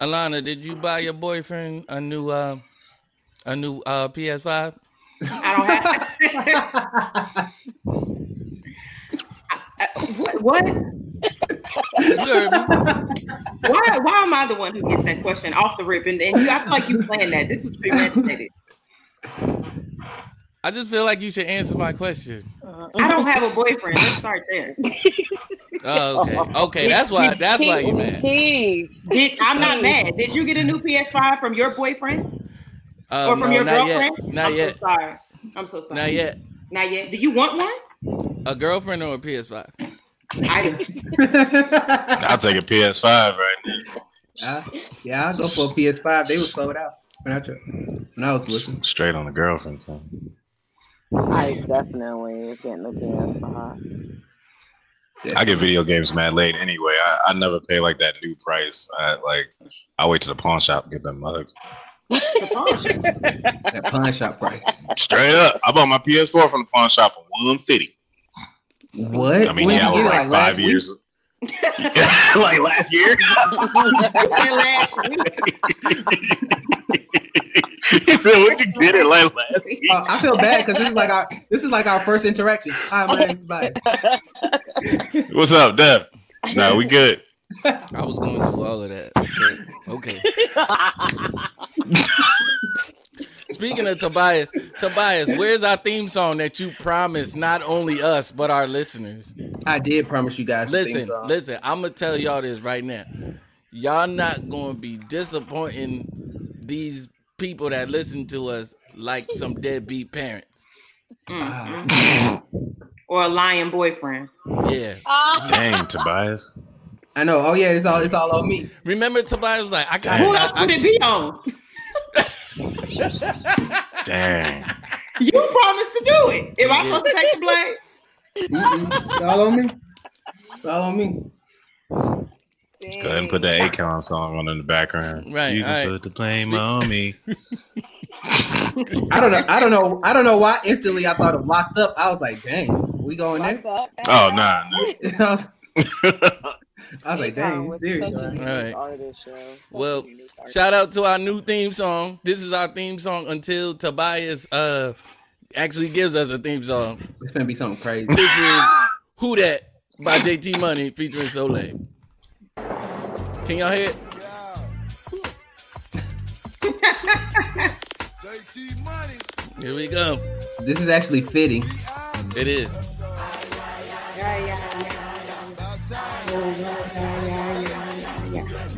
Alana, did you buy your boyfriend a new uh a new uh PS5? I don't have. what? what? why? Why am I the one who gets that question off the rip? And, and you, I feel like you planned that. This is premeditated. I just feel like you should answer my question. I don't have a boyfriend. Let's start there. Oh, okay. Okay, that's why. That's why you mad. Did, I'm not mad. Did you get a new PS5 from your boyfriend Um, or from no, your not girlfriend? Yet. Not I'm yet. so sorry. I'm so sorry. Not yet. Not yet. Do you want one? A girlfriend or a PS5? I do. I'll take a PS5 right now. Yeah, yeah, I'll go for a PS5. They were sold out when I, tried- when I was looking. Straight on the girlfriend thing. I definitely is getting the PS5. I get video games mad late anyway. I, I never pay like that new price. I like I wait to the pawn shop and get them mugs. That pawn shop price. Straight up. I bought my PS4 from the pawn shop for 150. What? I mean, When yeah, I was like, like, last five week? Years. like last year. he said, "What you get it like last week?" Uh, I feel bad because this is like our this is like our first interaction. Hi, my name's Tobias. What's up, Dev? No, we good. I was going through all of that. Okay. okay. Speaking of Tobias, Tobias, where's our theme song that you promised not only us but our listeners? I did promise you guys. the theme Listen, song. listen, I'm gonna tell y'all this right now. Y'all not gonna be disappointing these people that listen to us like some deadbeat parents. Mm-hmm. or a lying boyfriend. Yeah. Dang, Tobias. I know. Oh yeah, it's all it's all on me. Remember Tobias was like, I got Who else would it be on? Dang. You promised to do it. Am I supposed to take the blame? Mm-mm. It's all on me. It's all on me. Go ahead and put that Akon song on in the background. Right, You can all right. put the blame on me. I don't know. I don't know. I don't know why. Instantly, I thought of locked up. I was like, dang, we going there? Oh nah. nah. I was, like, dang, you serious? All right. Artist. Well, shout out to our new theme song. This is our theme song until Tobias uh actually gives us a theme song. It's gonna be something crazy. This is Who That by JT Money featuring Sole. Can y'all hear it? Here we go. This is actually fitting. It is.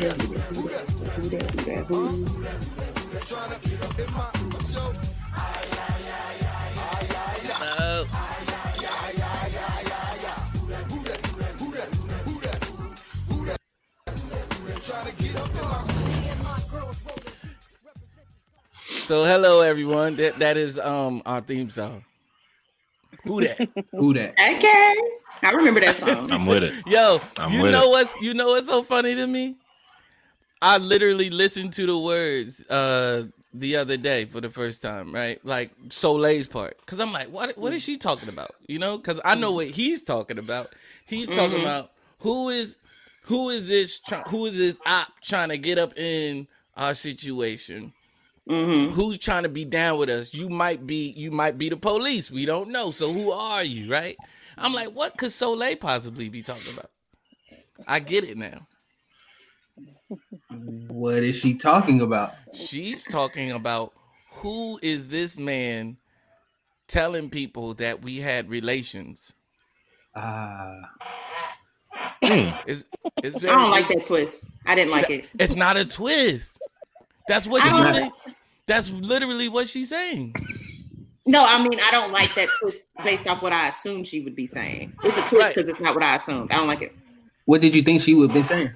So hello everyone. That that is um our theme song. Who that? Who that? Okay. I remember that song. I'm with it. Yo, I'm you with know it. what's you know what's so funny to me? I literally listened to the words uh the other day for the first time, right? Like Sole's part, because I'm like, what what is she talking about? You know, because I know what he's talking about. He's talking Mhm. about who is who is this who is this op trying to get up in our situation. Mm-hmm. Who's trying to be down with us? You might be you might be the police. We don't know. So who are you, right? I'm like, what could Soleil possibly be talking about? I get it now. What is she talking about? She's talking about who is this man telling people that we had relations. Ah, Hmm. It's, it's I don't like that twist. I didn't like it. It's not a twist. That's what she's saying. That's literally what she's saying. No, I mean I don't like that twist based off what I assumed she would be saying. It's a twist Right. because it's not what I assumed. I don't like it. What did you think she would have been saying?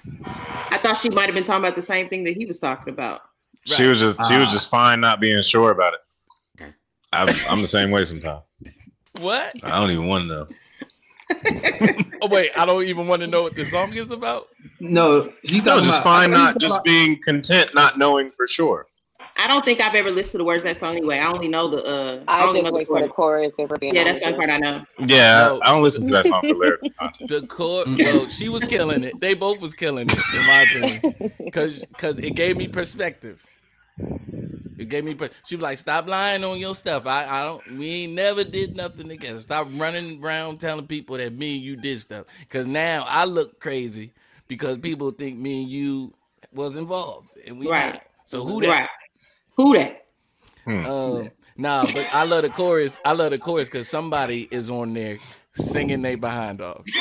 I thought she might have been talking about the same thing that he was talking about. She was just she was Ah. just fine not being sure about it. I'm, I'm the same way sometimes. What? I don't even want to know. Oh wait, I don't even want to know what the song is about. No, she No, talking just about fine not just about- being content, not knowing for sure. I don't think I've ever listened to the words of that song anyway. I only know the uh I, I only know the wait for the chorus. chorus. If we're being Yeah, that's the honest only part I know. Yeah, No. I don't listen to that song for lyrical content. The chord, well, she was killing it. They both was killing it, in my opinion, because because it gave me perspective. It gave me. per- She was like, "Stop lying on your stuff. I, I don't. We ain't never did nothing together. Stop running around telling people that me and you did stuff. Because now I look crazy because people think me and you was involved, and we Right. not. So who that? Right. Who that? Um, nah, but I love the chorus. I love the chorus because somebody is on there singing they behind off.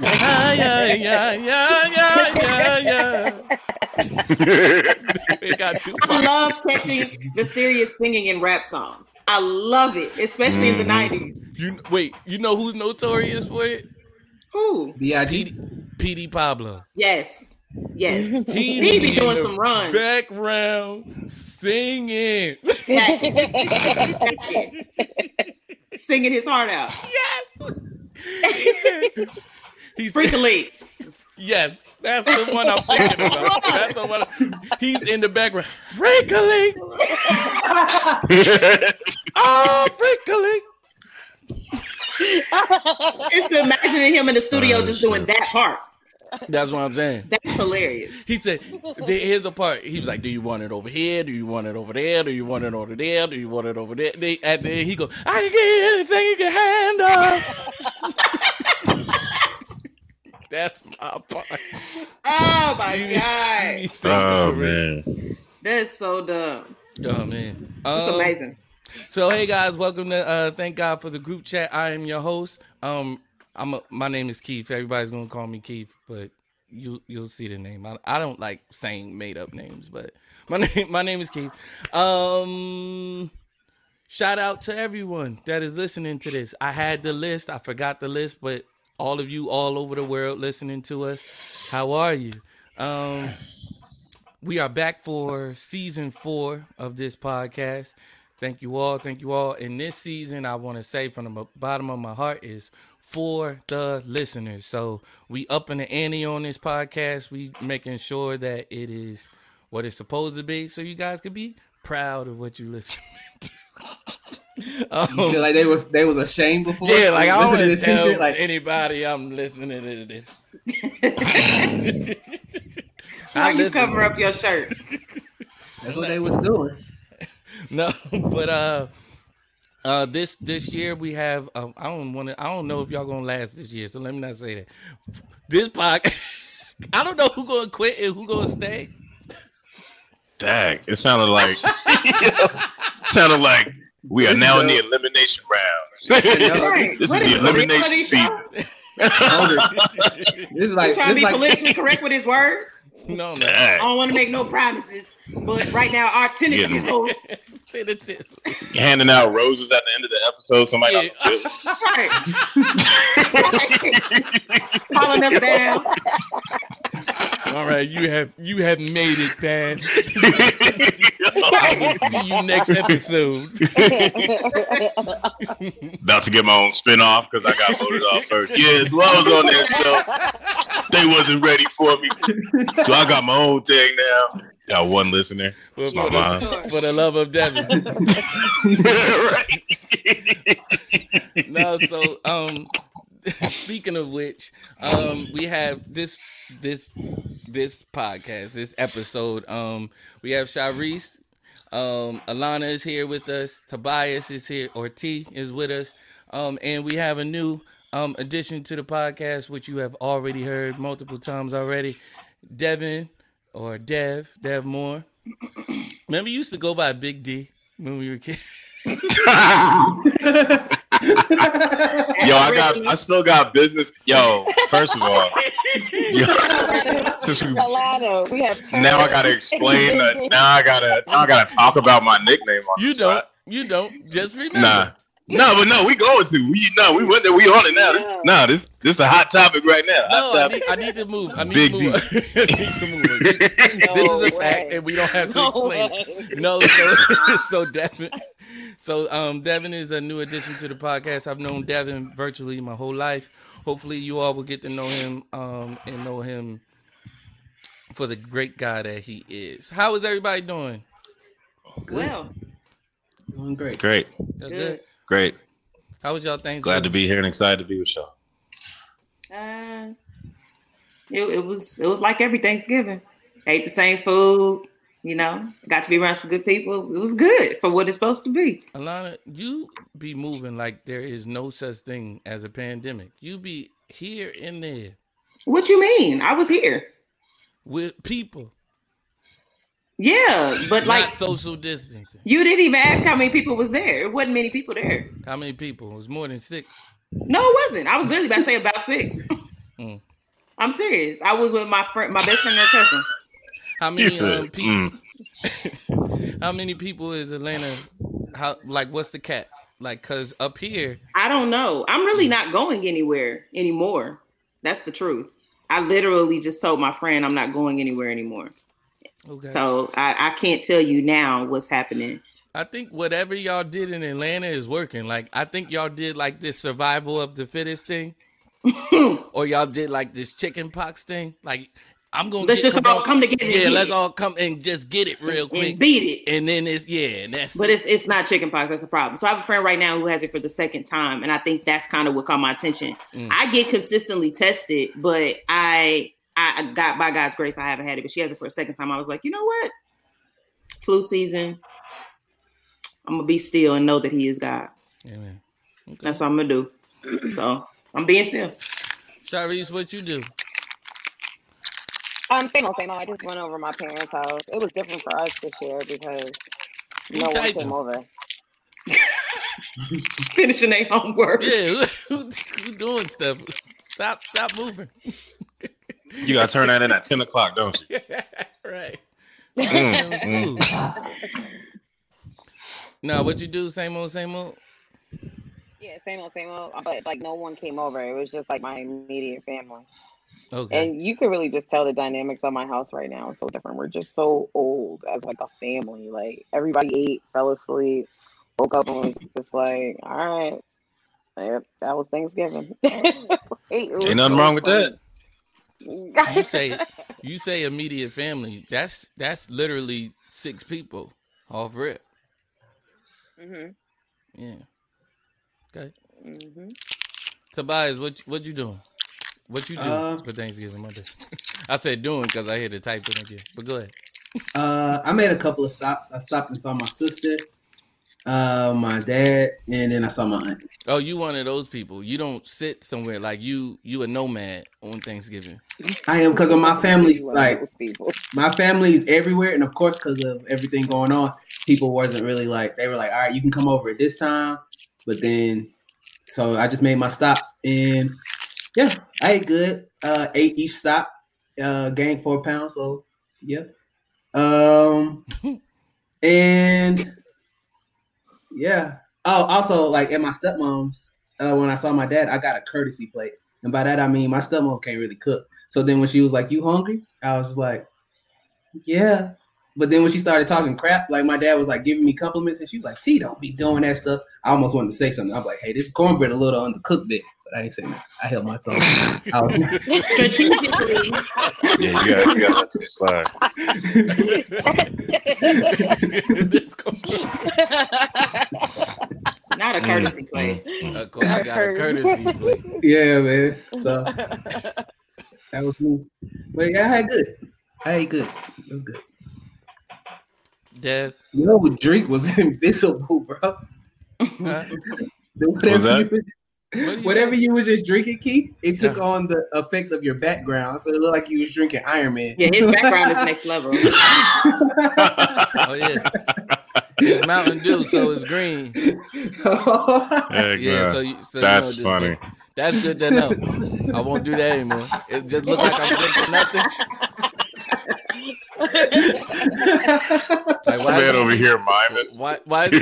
yeah, yeah, yeah, yeah, yeah, yeah, yeah. It got too I love catching the serious singing in rap songs. I love it, especially in the Mhm. nineties. You wait. You know who's notorious for it? Who? Big. P.D. P.D. Pablo. Yes. Yes. He, He be in doing the some runs. Background singing. Singing his heart out. yes. He said. He said. Freakily. Yes, that's the one I'm thinking about. That's the one. He's in the background. Freakily. Oh, freakily. It's imagining him in the studio Oh, just doing that part. That's what I'm saying. That's hilarious. He said, "Here's the part." He was like, "Do you want it over here? Do you want it over there? Do you want it over there? Do you want it over there?" They, at the end, he goes, "I can get you anything you can handle." That's my part. Oh my He- god. he singing oh for real. man. That's so dumb. Oh man, It's Um, amazing. So hey guys, welcome to uh thank God for the group chat. I am your host. Um I'm a, my name is Keith. Everybody's gonna call me Keith, but you you'll see the name. I, I don't like saying made up names, but my name my name is Keith. Um shout out to everyone that is listening to this. I had the list, I forgot the list, but all of you all over the world listening to us, how are you? Um we are back for season four of this podcast. Thank you all. Thank you all. In this season, I want to say from the bottom of my heart is for the listeners. So we up in the ante on this podcast. We making sure that it is what it's supposed to be, so you guys can be proud of what you listen to. Um, feel like they was they was ashamed before. yeah, like I don't to want to tell secret, like anybody I'm listening to this. Why you cover up your shirt? that's what they was doing. no, but uh, uh, this this year we have. Um, I don't want to. I don't know if y'all gonna last this year, so let me not say that. This podcast, I don't know who gonna quit and who gonna stay. Dang, it sounded like sounded like we are This now is in the elimination rounds. Right. this is What the is this, a elimination show? feed. This is You like trying to this be like politically correct with his words? No, no. I don't want to make no promises, but right now our tentative Yeah. vote. Tentative. Handing out roses at the end of the episode. Somebody Yeah. Right. Calling us down. All right, you have you have made it past. I will see you next episode. About to get my own spinoff because I got voted off first. Yes, well, I was on that show. Wasn't ready for me, so I got my own thing now. Got one listener. For, It's for mom. the, for the love of Devin. right. no, so um speaking of which, um we have this this this podcast, this episode. Um we have Sharice, um Alana is here with us, Tobias is here, or T is with us. Um, and we have a new um addition to the podcast, which you have already heard multiple times already. Devin or Dev, Dev Moore. Remember, you used to go by Big D when we were kids. Yo, I got, I still got business. Yo, first of all, yo, since we, Delano, we have now I gotta explain. That, now I gotta, now I gotta talk about my nickname on You the don't. spot. You don't. Just remember. Nah, no, but no, we going to. We no, we went there. We on it now. This, nah, this, this the hot topic right now. No, I need, I need to move. I need Big to move. I need to move. this is a fact, and we don't have to explain it. No, so so Devin, so um, Devin is a new addition to the podcast. I've known Devin virtually my whole life. Hopefully, you all will get to know him um, and know him for the great guy that he is. How is everybody doing? Well, Doing great. Great, Y'all good. Great. How was y'all Thanksgiving? Glad to be here and excited to be with y'all. Uh, it, it was it was like every Thanksgiving. Ate the same food, you know. Got to be around some good people. It was good for what it's supposed to be. Alana, you be moving like there is no such thing as a pandemic. You be here and there What you mean? I was here. with people, Yeah, but like not social distancing. you didn't even ask how many people was there. It wasn't many people there. How many people? It was more than six. No, it wasn't. I was literally about to say about six. Mm. I'm serious. I was with my friend, my best friend, and her cousin. How many said, um, people? mm, How many people is Atlanta? How like what's the cap? Like, cause up here, I don't know. I'm really not going anywhere anymore. That's the truth. I literally just told my friend I'm not going anywhere anymore. Okay. So I, I can't tell you now what's happening. I think whatever y'all did in Atlanta is working. Like, I think y'all did like this survival of the fittest thing, or y'all did like this chicken pox thing. Like, I'm gonna Let's get, just all come together. Yeah, let's all come and just get it real and quick, beat it. and then it's yeah, and that's But it's it's not chickenpox. That's the problem. So I have a friend right now who has it for the second time, and I think that's kind of what caught my attention. Mm. I get consistently tested, but I I got by God's grace I haven't had it. But she has it for a second time. I was like, you know what? Flu season. I'm gonna be still and know that He is God. yeah, man. Okay. That's what I'm gonna do. So I'm being still. Sharice, what you do? Um, same old, same old. I just went over my parents' house. It was different for us this year because You no one typing? came over. Finishing their homework. Yeah, who, who, who doing stuff? Stop, stop moving. You gotta turn that in at ten o'clock, don't you? right. Mm, mm. Now, what you do? Same old, same old. Yeah, same old, same old. But like no one came over. It was just like my immediate family. Okay. And you could really just tell the dynamics of my house right now is so different. We're just so old as like a family. Like everybody ate, fell asleep, woke up and was just like, all right. Yep, that was Thanksgiving. It was Ain't nothing so wrong with that. Funny. you say you say immediate family. That's that's literally six people off rip. Mhm, Yeah. Okay. mhm. Tobias, what what you doing? What you do Uh, for Thanksgiving Monday? I said doing because I hear the typing again. But go ahead. Uh, I made a couple of stops. I stopped and saw my sister, uh, my dad, and then I saw my aunt. Oh, you one of those people. You don't sit somewhere like you you a nomad on Thanksgiving. I am because of my family's You one of like those people. my family's everywhere, and of course, because of everything going on, people wasn't really like they were like, all right, you can come over at this time, but then so I just made my stops, and yeah, I ate good. Uh, ate each stop, uh, gained four pounds, so yeah. Um, and yeah. Oh, also like at my stepmom's, uh, when I saw my dad, I got a courtesy plate, and by that I mean my stepmom can't really cook. So then when she was like, "You hungry?" I was just like, "Yeah." But then when she started talking crap, like my dad was like giving me compliments, and she was like, "T, don't be doing that stuff." I almost wanted to say something. I'm like, "Hey, this cornbread a little undercooked bit," I ain't saying that. I held my tongue. I was- Strategically, Yeah, you got you got that to slide. not a courtesy plate. Mm, mm. Of I got a courtesy plate. yeah, man. So that was me. But yeah, I had good. I ate good. It was good. Dev, You know, what Drake was invisible, bro. huh? Whatever, that? You, What do you whatever you was just drinking, Keith, it took Yeah. on the effect of your background, so it looked like you was drinking Iron Man. Yeah, his background is next level. Oh yeah, it's Mountain Dew, so it's green. Heck, Yeah, nah. so you, so That's you know, funny. That's good to know. I won't do that anymore. It just looks like I'm drinking nothing. Like, why Man over here miming. Why? Why is he,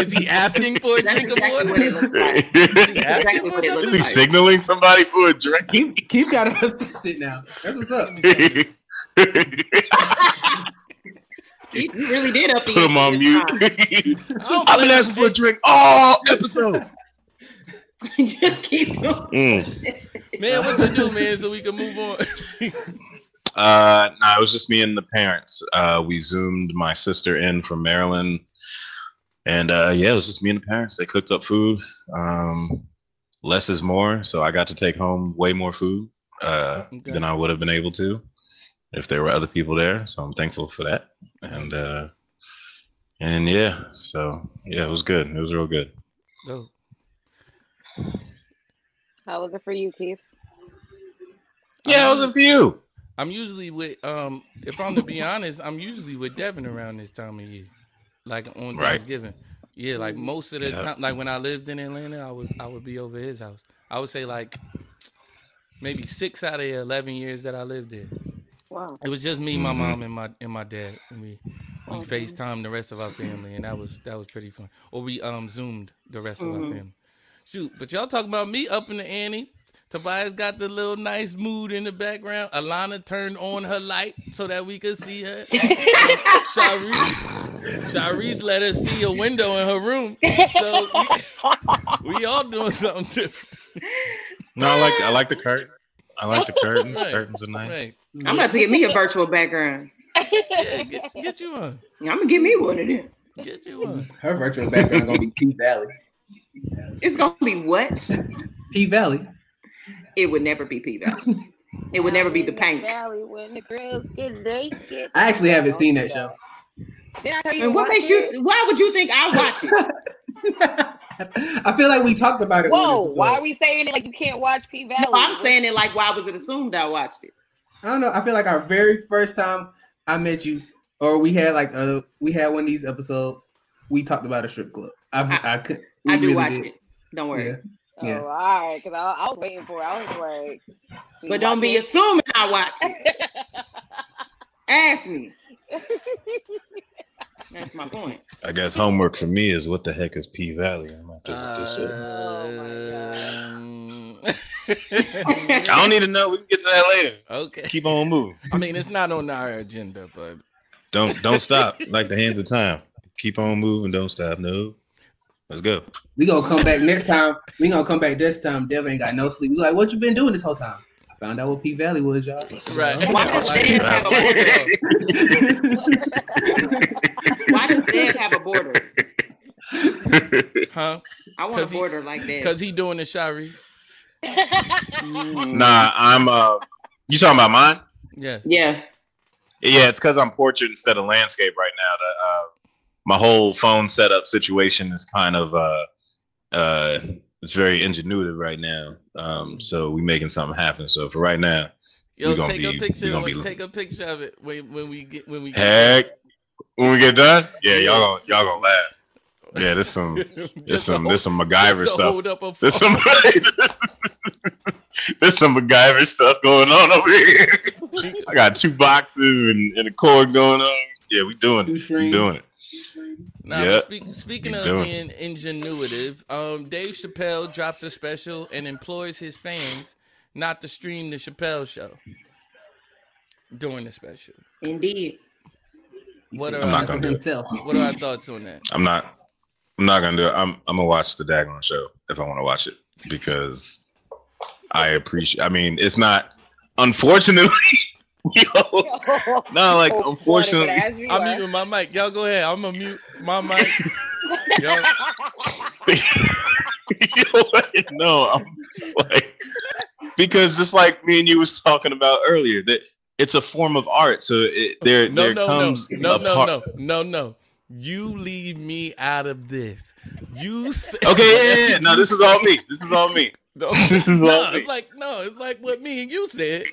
is he asking for a That's drink of exactly what water? like. Is he Exactly for Is he like. signaling somebody for a drink? Keith, Keith got us to sit now. That's what's up. something? You you really did up the Put him on mute. I don't I've been asking for a drink all episode. Just keep doing. Mm. Man, what you do, man, so we can move on. Uh, no, it was just me and the parents. Uh, we zoomed my sister in from Maryland, and uh, yeah, it was just me and the parents. They cooked up food. Um, less is more, so I got to take home way more food uh, Okay. than I would have been able to if there were other people there. So I'm thankful for that. And uh, and yeah, so yeah, it was good. It was real good. Dope. How was it for you, Keith? Yeah, it was a few. I'm usually with um if I'm to be honest, I'm usually with Devin around this time of year. Like on Right. Thanksgiving. Yeah, like most of the Yeah. time like when I lived in Atlanta, I would I would be over his house. I would say like maybe six out of eleven years that I lived there. Wow. It was just me, my Mhm. mom, and my and my dad. And we we Okay. FaceTime the rest of our family, and that was that was pretty fun. Or we um zoomed the rest of our Mhm. family. Shoot, but y'all talking about me up in the ante. Tobias got the little nice mood in the background. Alana turned on her light so that we could see her. Sharice, Sharice let us see a window in her room. So we, we all doing something different. No, I like I like the curtain. I like the curtains. Right. Curtains are nice. Right. I'm about to get me a virtual background. Yeah, get, get you one. I'm gonna get me one of them. Get you one. Her virtual background gonna be P Valley. It's gonna be what? P Valley. It would never be P Valley. It would never be the paint. Valley when the girls get naked. I actually haven't seen that show. Did I tell you? And what makes it? you? Why would you think I watch it? I feel like we talked about it. Whoa! Why are we saying it like you can't watch P Valley? No, I'm saying it like why was it assumed I watched it? I don't know. I feel like our very first time I met you, or we had like uh we had one of these episodes. We talked about a strip club. I I, I- could. I do really watch did. it. Don't worry. Yeah. Oh, Yeah. all right. Because I, I was waiting for it. I was like, But don't be watch assuming I watch it. it? Ask me. That's my point. I guess homework for me is what the heck is P Valley? I'm not doing this shit. Um, I don't need to know. We can get to that later. okay. Keep on moving. I mean, it's not on our agenda, but Don't don't stop. Like the hands of time. Keep on moving. Don't stop. No. Let's go. We gonna come back next time. We gonna come back this time. Dev ain't got no sleep. We like, what you been doing this whole time? I found out what P Valley was, y'all. right. Why does Dev have a border? Why does Dev have a border? huh? I want a 'Cause he- border like that. Because he doing the Shari. Mm. nah, I'm uh you talking about mine? Yes. Yeah. Yeah, it's because I'm portrait instead of landscape right now. The, uh, my whole phone setup situation is kind of uh, uh, it's very ingenuitive right now. Um, so we making something happen. So for right now, Yo, We take be- a picture. be- Take a picture of it when, when we get when we get heck, when we get done, yeah, y'all gonna y'all gonna laugh. Yeah, there's some there's some this some MacGyver stuff. Hold up a There's some there's some MacGyver stuff going on over here. I got two boxes and, and a cord going on. Yeah, we doing it. We doing it. Now, Yeah. speak, speaking of doing being ingenuitive, um, Dave Chappelle drops a special and implores his fans not to stream the Chappelle show during the special. Indeed. What are, I'm not our, gonna do it. what are our thoughts on that? I'm not. I'm not gonna do it. I'm. I'm gonna watch the daggone show if I want to watch it because I appreciate. I mean, it's not. Unfortunately, yo, no, like Oh, unfortunately, as I'm are. muting my mic. Y'all go ahead. I'm gonna mute my mic. Y'all, yo, no, I'm like because just like me and you was talking about earlier, that it's a form of art. So it, there, no, there no, comes no, no, a no, no, no, no. You leave me out of this. You say, Okay, yeah, yeah, yeah. No, this is all me. This is all me. No, This is no, all me. it's like no, it's like what me and you said.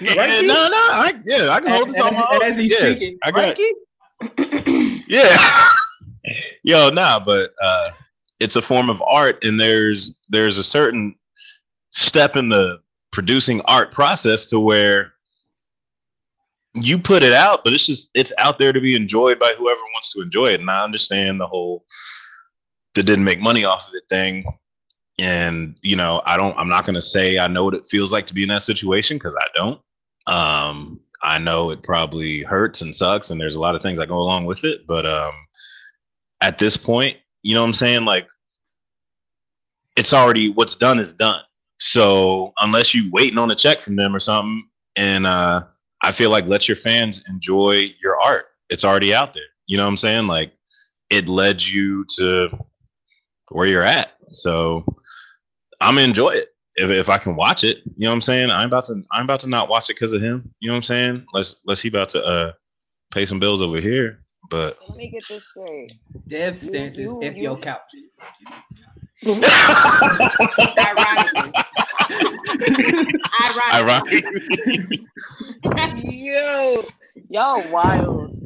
Yeah, no, no, I, yeah, I can hold As, this on my own. as he's yeah, speaking, I got, right, yeah. Yo, nah, but uh, it's a form of art, and there's there's a certain step in the producing art process to where you put it out, but it's just it's out there to be enjoyed by whoever wants to enjoy it. And I understand the whole that didn't make money off of it thing. And you know, I don't. I'm not gonna say I know what it feels like to be in that situation because I don't. Um, I know it probably hurts and sucks, and there's a lot of things that go along with it. But um, at this point, you know what I'm saying? Like, it's already what's done is done. So unless you waiting on a check from them or something, and uh, I feel like let your fans enjoy your art. It's already out there. You know what I'm saying? Like, it led you to where you're at. So I'm enjoy it if, if I can watch it. You know what I'm saying? I'm about to I'm about to not watch it because of him. You know what I'm saying? Let's let's he about to uh pay some bills over here. But Let me get this straight. Dev stance is you- F you- your couch. Ironically. Ironically. ironically, Yo, y'all wild.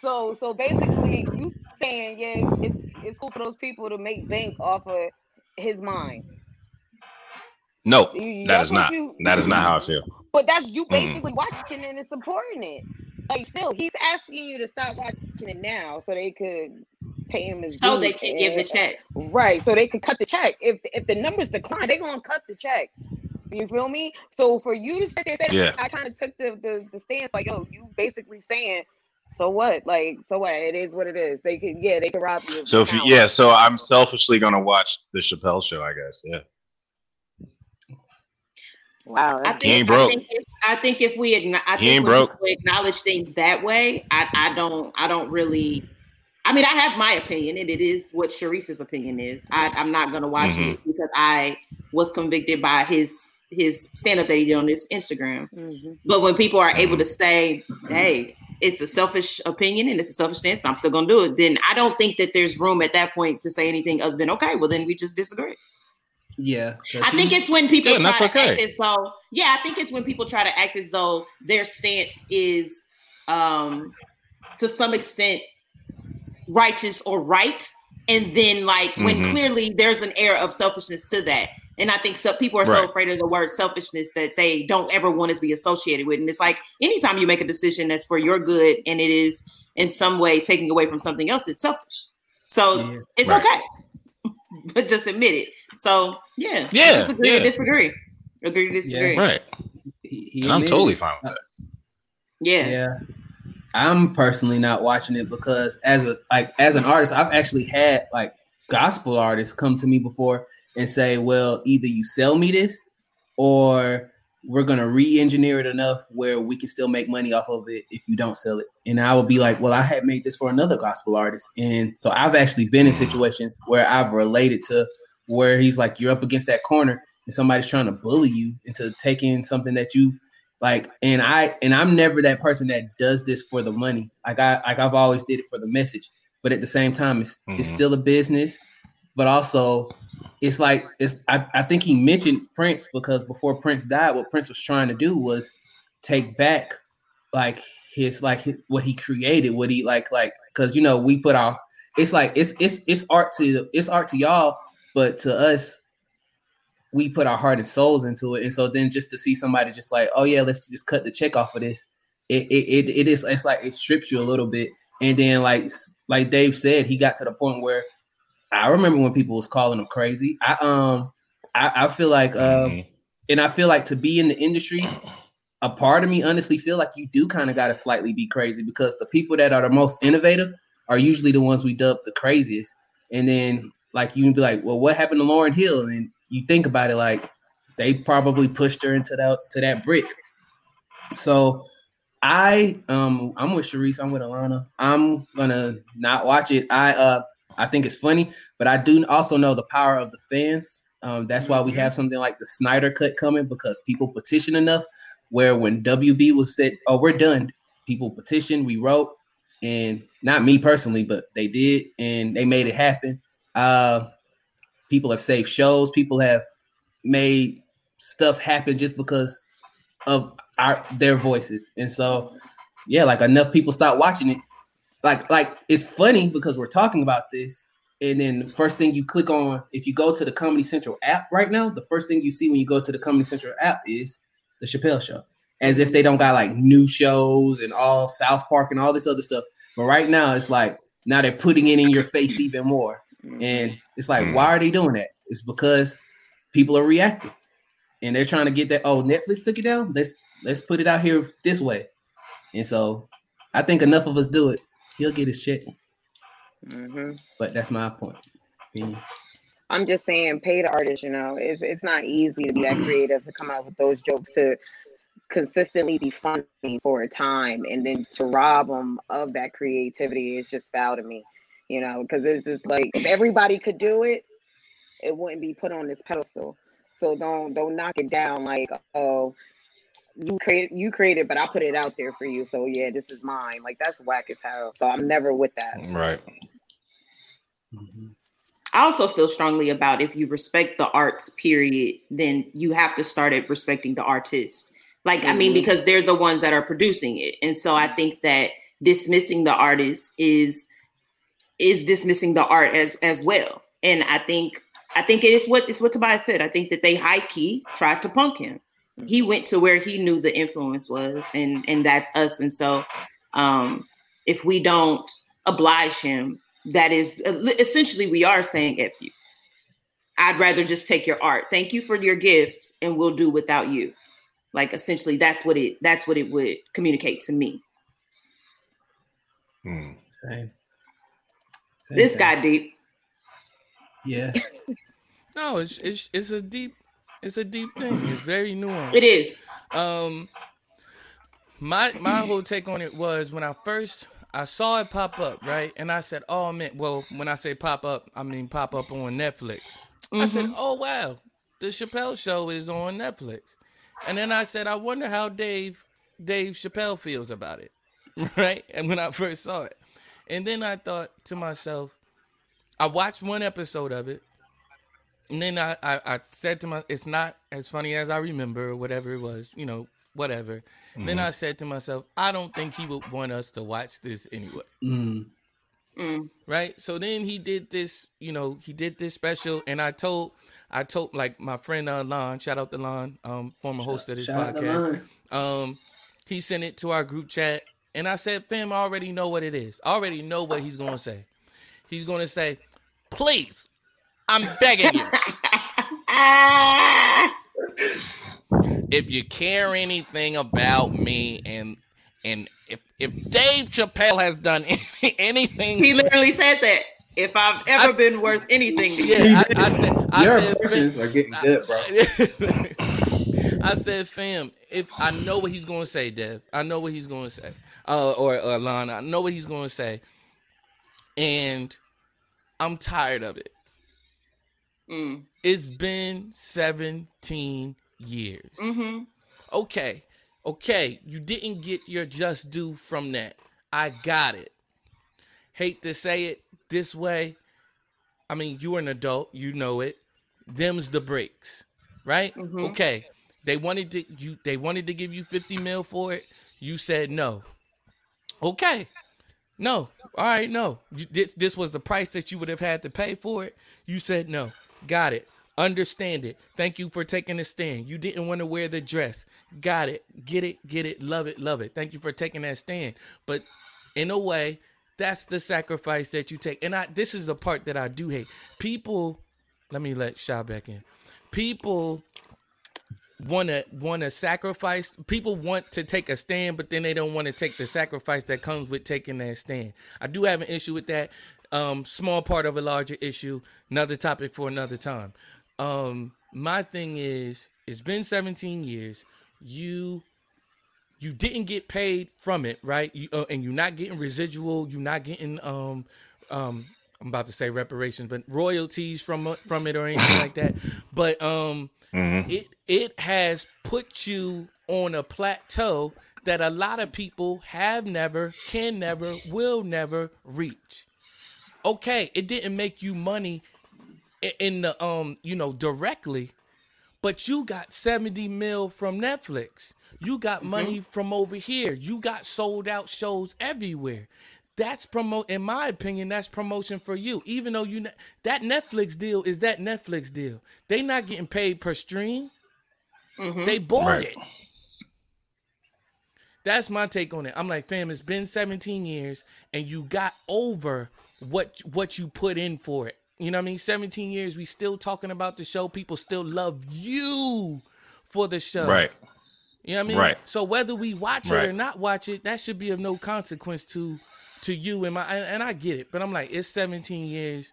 So, so basically, you saying yeah, it's, it's cool for those people to make bank off of his mind. No, You- that that's is not you- that is not how I feel. But that's you Mm. basically watching it and supporting it. Like, still, he's asking you to stop watching it now so they could pay him his So they dues can give the check. Right, so they can cut the check. If if the numbers decline, they're gonna cut the check. You feel me? So for you to sit there and say, Yeah. I kind of took the, the the stance like, yo, you basically saying, so what? Like, so what? It is what it is. They can, yeah, they can rob you. So if you, yeah, so I'm selfishly gonna watch the Chappelle show, I guess. Yeah. Wow, I that's- think, ain't broke. I think if, I think if we acknow- I think ain't broke. people acknowledge things that way, I, I don't I don't really I mean I have my opinion and it is what Sharice's opinion is. I, I'm not gonna watch Mhm. it because I was convicted by his his stand up that he did on his Instagram. Mhm. But when people are able to say, hey, it's a selfish opinion and it's a selfish stance, and I'm still gonna do it, then I don't think that there's room at that point to say anything other than okay, well then we just disagree. Yeah, 'cause I think it's when people Yeah, try to okay. act as though, yeah, I think it's when people try to act as though their stance is, um, to some extent, righteous or right, and then like when Mhm. clearly there's an air of selfishness to that. And I think some people are so Right. afraid of the word selfishness that they don't ever want to be associated with. And it's like anytime you make a decision that's for your good and it is in some way taking away from something else, it's selfish. So Yeah. it's Right. okay, but just admit it. So yeah, Yeah, disagree yeah. or disagree, agree to disagree. Yeah, Right. he, he And I'm totally it. fine with uh, that. Yeah, yeah. I'm personally not watching it because as a like as an artist, I've actually had like gospel artists come to me before and say, "Well, either you sell me this or we're going to re-engineer it enough where we can still make money off of it if you don't sell it." And I will be like, "Well, I had made this for another gospel artist." And so I've actually been in situations where I've related to where he's like, "You're up against that corner and somebody's trying to bully you into taking something that you like and i and i'm never that person that does this for the money like i like i've always did it for the message but at the same time it's it's Mhm. still a business but also it's like it's I, I think he mentioned prince because before prince died what prince was trying to do was take back like his like his, what he created what he like like because you know we put our it's like it's it's it's art to it's art to y'all but to us we put our heart and souls into it. And so then just to see somebody just like, oh yeah, let's just cut the check off of this. It it it, it is it's like it strips you a little bit. And then like like Dave said, he got to the point where I remember when people was calling him crazy. I um I, I feel like um Mhm. and I feel like to be in the industry, a part of me honestly feel like you do kind of got to slightly be crazy because the people that are the most innovative are usually the ones we dub the craziest. And then like you can be like, well, what happened to Lauryn Hill? And you think about it, like they probably pushed her into that to that brick. So I um I'm with Sharice, I'm with Alana. I'm gonna not watch it. I uh I think it's funny, but I do also know the power of the fans. Um, that's why we have something like the Snyder cut coming because people petition enough. Where when WB was said, "Oh, we're done," people petitioned, we wrote, and not me personally, but they did, and they made it happen. Uh, people have saved shows. People have made stuff happen just because of our their voices, and so yeah, like enough people start watching it. Like, like it's funny because we're talking about this, and then the first thing you click on, if you go to the Comedy Central app right now, the first thing you see when you go to the Comedy Central app is the Chappelle Show, as if they don't got like new shows and all South Park and all this other stuff. But right now, it's like now they're putting it in your face even more, and it's like, Mm. why are they doing that? It's because people are reacting, and they're trying to get that. Oh, Netflix took it down. Let's let's put it out here this way, and so I think enough of us do it. He'll get his check, hmm but that's my point. I'm just saying, paid artists. You know, it's it's not easy to be that creative to come out with those jokes to consistently be funny for a time, and then to rob them of that creativity is just foul to me. You know, because it's just like if everybody could do it, it wouldn't be put on this pedestal. So don't don't knock it down like oh you created you created, but I put it out there for you. So yeah, this is mine. Like that's whack as hell. So I'm never with that. Right. I also feel strongly about if you respect the arts, period, then you have to start at respecting the artist. Like, I mean, Mhm. because they're the ones that are producing it. And so I think that dismissing the artist is is dismissing the art as as well. And I think I think it is what it's what Tobias said. I think that they high key tried to punk him. He went to where he knew the influence was, and and that's us. And so um if we don't oblige him, that is essentially we are saying F you. I'd rather just take your art. Thank you for your gift, and we'll do without you. Like essentially, that's what it that's what it would communicate to me. Hmm. Same. Same This thing. guy deep. yeah. No, it's it's it's a deep it's a deep thing. It's very nuanced. It is. Um, my my whole take on it was when I first I saw it pop up, right, and I said, "Oh man!" Well, when I say pop up, I mean pop up on Netflix. I said, Mhm. "Oh wow, the Chappelle Show is on Netflix," and then I said, "I wonder how Dave Dave Chappelle feels about it," right? And when I first saw it, and then I thought to myself, I watched one episode of it, and then I, I, I said to my, it's not as funny as I remember or whatever it was, you know, whatever. Then I said to myself, I don't think he would want us to watch this anyway, Mm. Mm. right? So then he did this, you know, he did this special, and I told, I told like my friend uh, Lon, shout out to Lon, um, former host of this Shout out to podcast. Um, he sent it to our group chat, and I said, "Fam, I already know what it is. I already know what he's gonna say. He's gonna say, please, I'm begging you." If you care anything about me and and if if Dave Chappelle has done any, anything, He literally said that. If I've ever I- been worth anything, to you. yeah, I, I said, I Your said, impressions are getting good, bro. I said, fam, if I know what he's gonna say, Dev, I know what he's gonna say, uh, or uh, Lana, I know what he's gonna say, and I'm tired of it. Mm. It's been 17 years. hmm okay, okay, you didn't get your just due from that. I got it. Hate to say it this way. I mean, you're an adult, you know it. Them's the breaks, right? Mhm. Okay. They wanted to you they wanted to give you 50 mil for it. You said no. Okay. No. All right, no. You, this this was the price that you would have had to pay for it. You said no. Got it. Understand it. Thank you for taking a stand. You didn't want to wear the dress. Got it. Get it. Get it. Love it. Love it. Thank you for taking that stand. But in a way, that's the sacrifice that you take. And I this is the part that I do hate. People, let me let Sha back in. People want to want to sacrifice people want to take a stand but then they don't want to take the sacrifice that comes with taking that stand i do have an issue with that um small part of a larger issue another topic for another time um my thing is it's been 17 years you you didn't get paid from it right you uh, and you're not getting residual you're not getting um um i'm about to say reparations but royalties from from it or anything like that but um Mhm. it it has put you on a plateau that a lot of people have never, can never, will never reach. Okay, it didn't make you money in the um, you know, directly, but you got 70 mil from Netflix. You got money from over here. You got sold out shows everywhere. That's promote in my opinion, that's promotion for you. Even though you ne- that Netflix deal is that Netflix deal. They not getting paid per stream. Mhm. They bought Right. it. That's my take on it. I'm like, fam, it's been 17 years and you got over what what you put in for it. You know what I mean? 17 years, we still talking about the show. People still love you for the show. Right. You know what I mean? Right. So whether we watch it or not watch it, that should be of no consequence to to you and my and, and I get it, but I'm like, it's 17 years.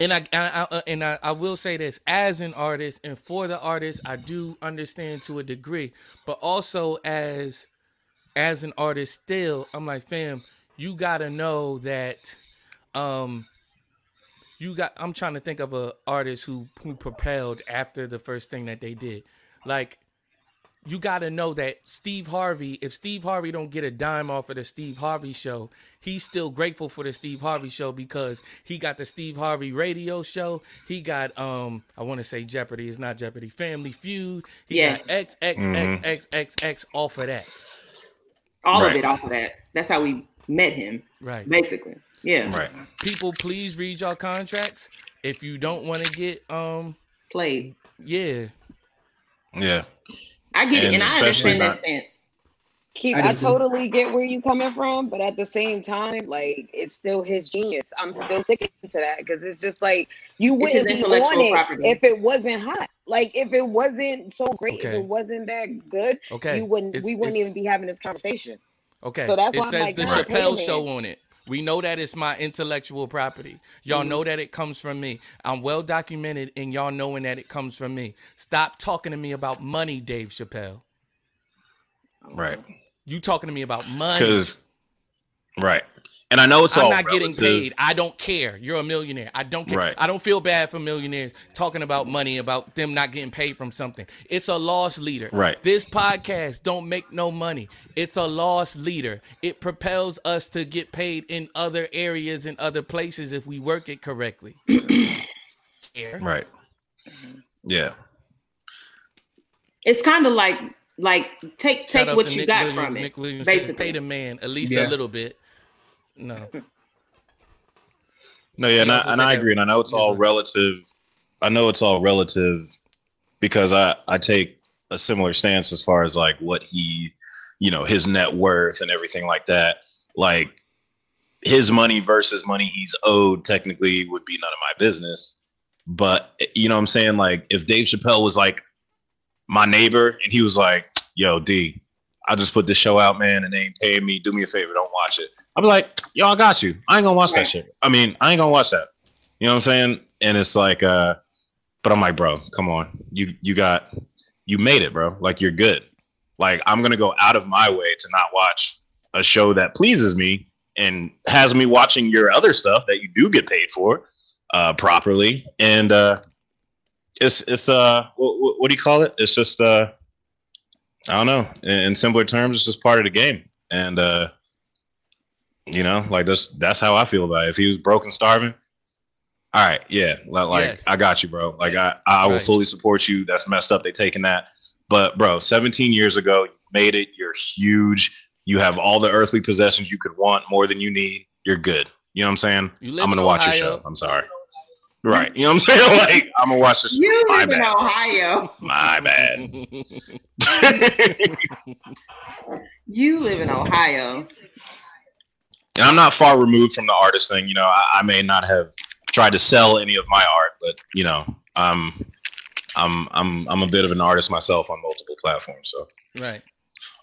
And I, and I uh, and I, I will say this as an artist and for the artist, I do understand to a degree, but also as as an artist, still, I'm like, fam, you gotta know that, um, you got. I'm trying to think of a artist who who propelled after the first thing that they did, like you got to know that Steve Harvey, if Steve Harvey don't get a dime off of the Steve Harvey show, he's still grateful for the Steve Harvey show because he got the Steve Harvey radio show. He got um I want to say Jeopardy, it's not Jeopardy, Family Feud. He Yes. got X X X X X X off of that. All of it off of that. That's how we met him, Right. basically. Yeah. Right. People please read your contracts. If you don't want to get um Played. yeah. Yeah. I get it, And and I especially understand that not- stance. Keith, I I, totally get where you're coming from, but at the same time, like it's still his genius. I'm still sticking to that because it's just like you wouldn't be on it property. if it wasn't hot. Like if it wasn't so great, if it wasn't that good, Okay. you wouldn't. It's- we wouldn't even be having this conversation. Okay. So that's it why I'm says like, the Chappelle damn it. show on it. We know that it's my intellectual property. Y'all Mm-hmm. know that it comes from me. I'm well documented in y'all knowing that it comes from me. Stop talking to me about money, Dave Chappelle. Right. You talking to me about money. Right. And I know it's I'm all not getting paid. I don't care. You're a millionaire. I don't care. Right. I don't feel bad for millionaires talking about money, about them not getting paid from something. It's a loss leader. Right. This podcast don't make no money. It's a loss leader. It propels us to get paid in other areas and other places if we work it correctly. care. Right. Mm-hmm. Yeah. It's kind of like like take Shout take what you Nick got Williams. from it. Nick Williams basically. pay the man at least Yeah. a little bit. No. No, yeah, and I, and I agree, and I know it's all relative. I know it's all relative because I I take a similar stance as far as like what he, you know, his net worth and everything like that. Like his money versus money he's owed technically would be none of my business. But you know what I'm saying? Like if Dave Chappelle was like my neighbor and he was like, "Yo, D, I just put this show out, man, and they ain't paying me. Do me a favor, don't watch it." I'd be like, "Yo, I got you. I ain't gonna watch Right. that shit. I mean, I ain't gonna watch that." You know what I'm saying? And it's like, uh, but I'm like, bro, come on, you you got you made it, bro. Like you're good. Like I'm gonna go out of my way to not watch a show that pleases me and has me watching your other stuff that you do get paid for uh, properly. And uh, it's it's uh, what, what do you call it? It's just uh, I don't know. In, in simpler terms, it's just part of the game. And uh, you know, like that's that's how I feel about it. If he was broke and starving, all right, yeah, li- like Yes. I got you, bro. Like I I will Right. fully support you. That's messed up. They taking that, but bro, 17 years ago, you made it. You're huge. You have all the earthly possessions you could want, more than you need. You're good. You know what I'm saying? You live I'm gonna in watch Ohio. your show. I'm sorry. Right. You know what I'm saying? Like I'm gonna watch this. show. You My live in. Ohio. My bad. You live in Ohio. And I'm not far removed from the artist thing. You know, I, I may not have tried to sell any of my art, but you know, I'm I'm I'm I'm a bit of an artist myself on multiple platforms, so right.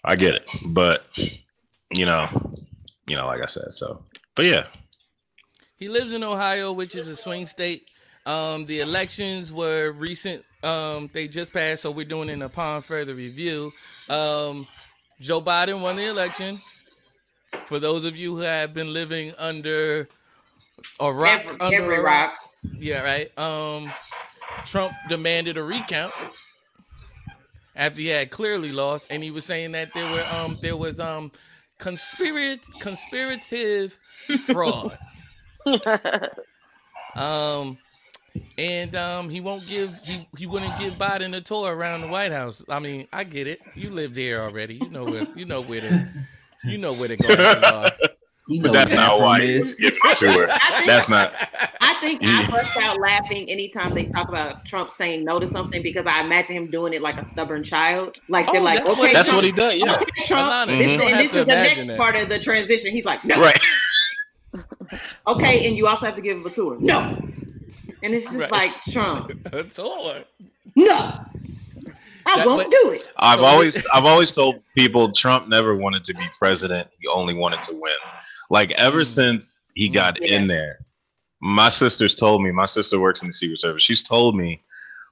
I get it. But you know, you know, like I said, so but yeah, He lives in Ohio, which is a swing state. Um, the elections were recent. Um, they just passed, so we're doing it upon further review. Um, Joe Biden won the election. For those of you who have been living under a rock, Every, under every a rock. yeah, right. Um, Trump demanded a recount. after he had clearly lost, and he was saying that there were um there was um conspirat conspirative fraud. Um, and um, he won't give he he wouldn't give Biden a tour around the White House. I mean, I get it. You lived here already. You know where you know where the you know where the glasses are. You But know that's not why from he is. was giving to her. I think- That's not. I think I Yeah. burst out laughing anytime they talk about Trump saying no to something because I imagine him doing it like a stubborn child. Like they're Oh, like, that's what- okay, That's Trump, what he does. Yeah. okay, Trump. Alana, This, mm-hmm. you and this is the next that. part of the transition. He's like, no, Right. okay, and you also have to give him a tour. No, and it's just Right. like Trump. a tour. No, I That- won't do it. I've So- always I've always told people Trump never wanted to be president. He only wanted to win. Like ever Mm. since he got Yeah. in there, my sister's told me. My sister works in the Secret Service. She's told me,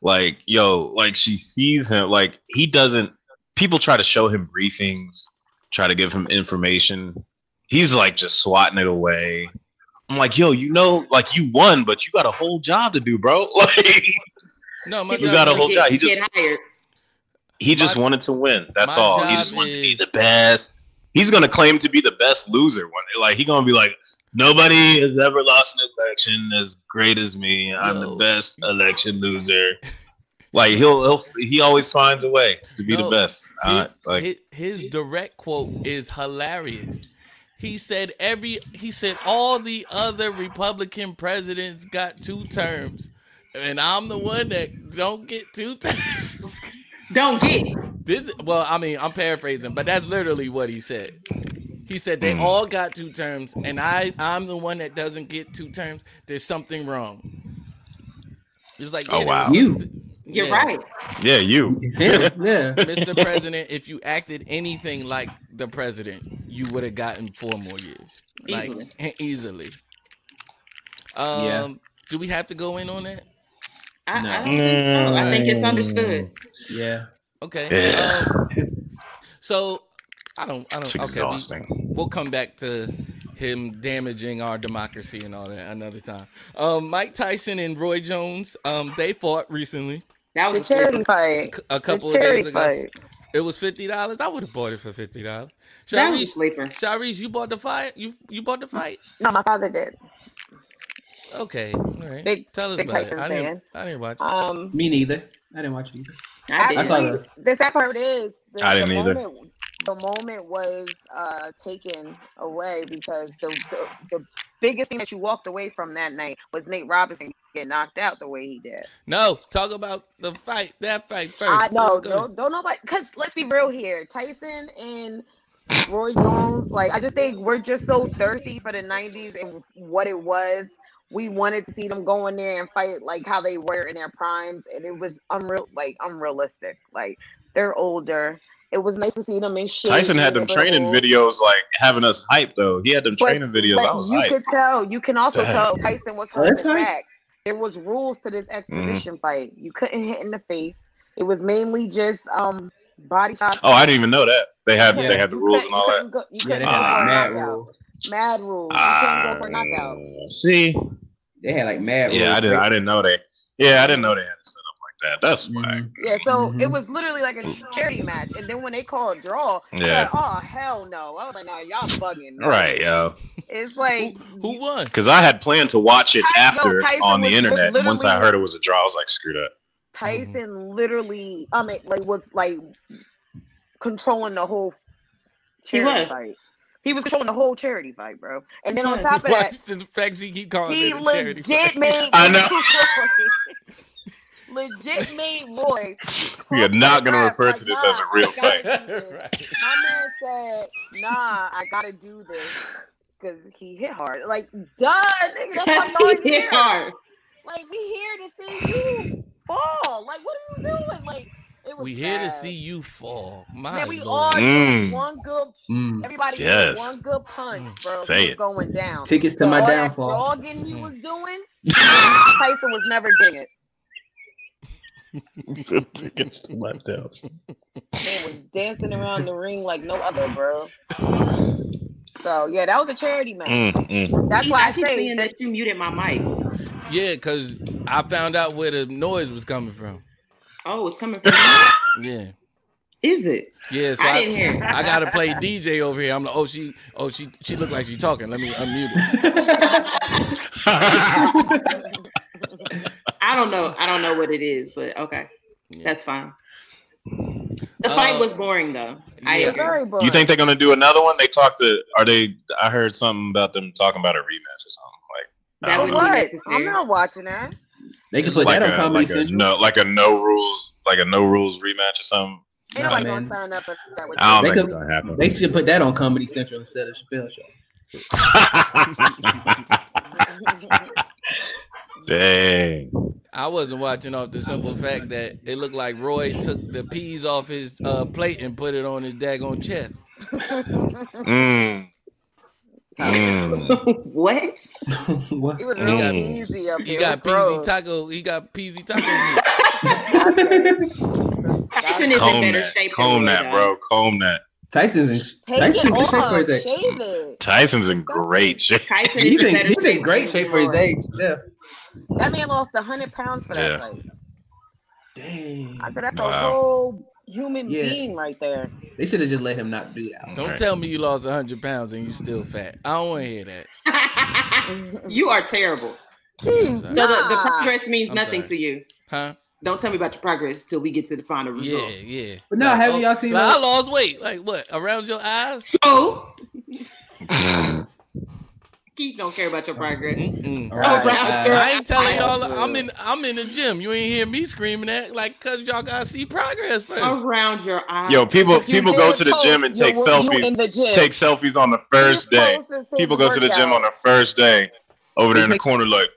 like, yo, like she sees him. Like he doesn't. People try to show him briefings, try to give him information. He's like just swatting it away. I'm like, yo, you know, like you won, but you got a whole job to do, bro. Like No, my You got a whole get, job. He just- hired. He just My- wanted to win. That's all. He just wanted to be the best. He's gonna claim to be the best loser one. Like he gonna be like, nobody has ever lost an election as great as me. I'm Yo. the best election loser. Like he'll he'll he always finds a way to be the best. Uh, his, like his, his direct quote is hilarious. He said every he said all the other Republican presidents got two terms, and I'm the one that don't get two terms. Don't get. this well, I mean, I'm paraphrasing, but that's literally what he said. He said they Mm. all got two terms, and I I'm the one that doesn't get two terms. There's something wrong. It was like, Oh, yeah, there wow. You. You're yeah. right. yeah, you. It's him. Yeah. Mr. President, if you acted anything like the president, you would have gotten four more years. Like Easily. easily. Um, Yeah. do we have to go in on that? I, No. I, don't think so. I think it's understood. Yeah. Okay. Yeah. Um, so I don't I don't okay, we, exhausting. we'll come back to him damaging our democracy and all that another time. Um, Mike Tyson and Roy Jones, um, they fought recently That The was a charity fight. a The couple of days ago. fight. It was fifty dollars. I would have bought it for fifty dollars. That was Sharice, sleeper. Sharice, you bought the fight. You you bought the fight. No, my father did. Okay, all right. Big- Tell us big about it. Tyson I didn't. fan. I didn't watch. It. Um, Me neither. I didn't watch it either. I I saw did. actually, the sad part is the, I didn't the either. moment the moment was uh, taken away because the, the the biggest thing that you walked away from that night was Nate Robinson get knocked out the way he did. No, talk about the fight. That fight first. I know, Go. don't don't nobody. Because let's be real here, Tyson and Roy Jones. Like I just think we're just so thirsty for the '90s and what it was. We wanted to see them go in there and fight like how they were in their primes, and it was unreal, like unrealistic. Like they're older. It was nice to see them in shape. Tyson had them training old. videos like having us hyped though. He had them But- training videos. I was you hyped. could tell. You can also Dang. tell Tyson was holding hype. back. There was rules to this Mm-hmm. fight. You couldn't hit in the face. It was mainly just um body shots. Oh, I didn't even know that. They had Yeah. they had the You rules and all you that. couldn't Go, you Yeah, couldn't they had for mad knockout. rules. Mad rules. You couldn't go for knockout. Uh, see, They had like mad yeah. I didn't. I didn't know they. Yeah, I didn't know they had it set up like that. That's why. Mhm. Yeah, so it Mhm. was literally like a charity match. And then when they called draw, Yeah. was like, oh hell no. I was like, no, y'all bugging. Right, yo. It's like who won? Because I had planned to watch it I after Tyson on the was internet. and Once I heard it was a draw, I was like, screw that. Tyson literally, I mean, like was like controlling the whole He charity was. fight. He was controlling the whole charity fight, bro. And then on top of Why that, is the fact she keep calling he it a charity legit fight? made I know. Legit made Roy. We are not gonna crap, refer like, to this nah, as a real fight. Right. My man said, "Nah, I gotta do this because he hit hard." Like, duh, nigga, that's why y'all he hit here. hard. Like, we here to see you fall. Like, what are you doing? Like, it was. We here to see you fall. My Man, we lord. all Mm. one good. Mm. Everybody Yes. one good punch, bro. Say It going down. Tickets to So my all downfall. That jogging he Mm. was doing, Tyson was never getting it. Tickets to my down. Man was dancing around the ring like no other, bro. So yeah, that was a charity match. Mm, mm. That's why I, I keep say seeing that that you muted my mic. Yeah, because I found out where the noise was coming from. Oh, it's coming from you. Yeah. Is it? Yeah, so I I, didn't hear. it. I gotta play DJ over here. I'm like, oh she, oh she, she looked like she talking. Let me unmute it. I don't know. I don't know what it is, but okay, Yeah. that's fine. The fight Uh, was boring though. I yeah. It's agree. very boring. you think they're gonna do another one? They talked to. Are they? I heard something about them talking about a rematch or something. Like That I would be necessary. I'm not watching that. They could put like that on a, Comedy like a Central. no, like a no rules, like a no rules rematch or something. Ain't Nah, nobody man. gonna sign up that. With I don't They think it's could- gonna happen. They should put that on Comedy Central instead of Chappelle Show. Dang. I wasn't watching off the simple fact that it looked like Roy took the peas off his uh, plate and put it on his daggone chest. Mm. Mm. what? what? He was He real got- easy up He here. got It peasy taco. He got peasy taco. Tyson is in better that, shape. comb than that, bro. Comb that. Tyson's in Take Tyson's in it shape for his age. Tyson's in great shape. Tyson He's in in he's in great shape for his age. Yeah. That man lost hundred pounds for that Yeah. fight. Dang. I said that's a whole human Yeah. being right there. They should have just let him not do that. Don't Right. tell me you lost hundred pounds and you still fat. I don't want to hear that. you are terrible. Jeez, hmm. So So the, the progress means I'm nothing sorry. to you. Huh? Don't tell me about your progress till we get to the final Yeah, result. yeah. Yeah. But now, haven't oh, y'all seen Like, that- I lost weight. Like what? Around your eyes? So Keith don't care about your progress. Mm-mm. All right, Around uh, I ain't telling y'all. I'm in. I'm in the gym. You ain't hear me screaming that like, cause y'all gotta see progress first. Around your eyes. Yo, people you people go to the gym and take you selfies. in the gym. Take selfies on the first You day. People go to the gym on the first day. Over there in the corner, like,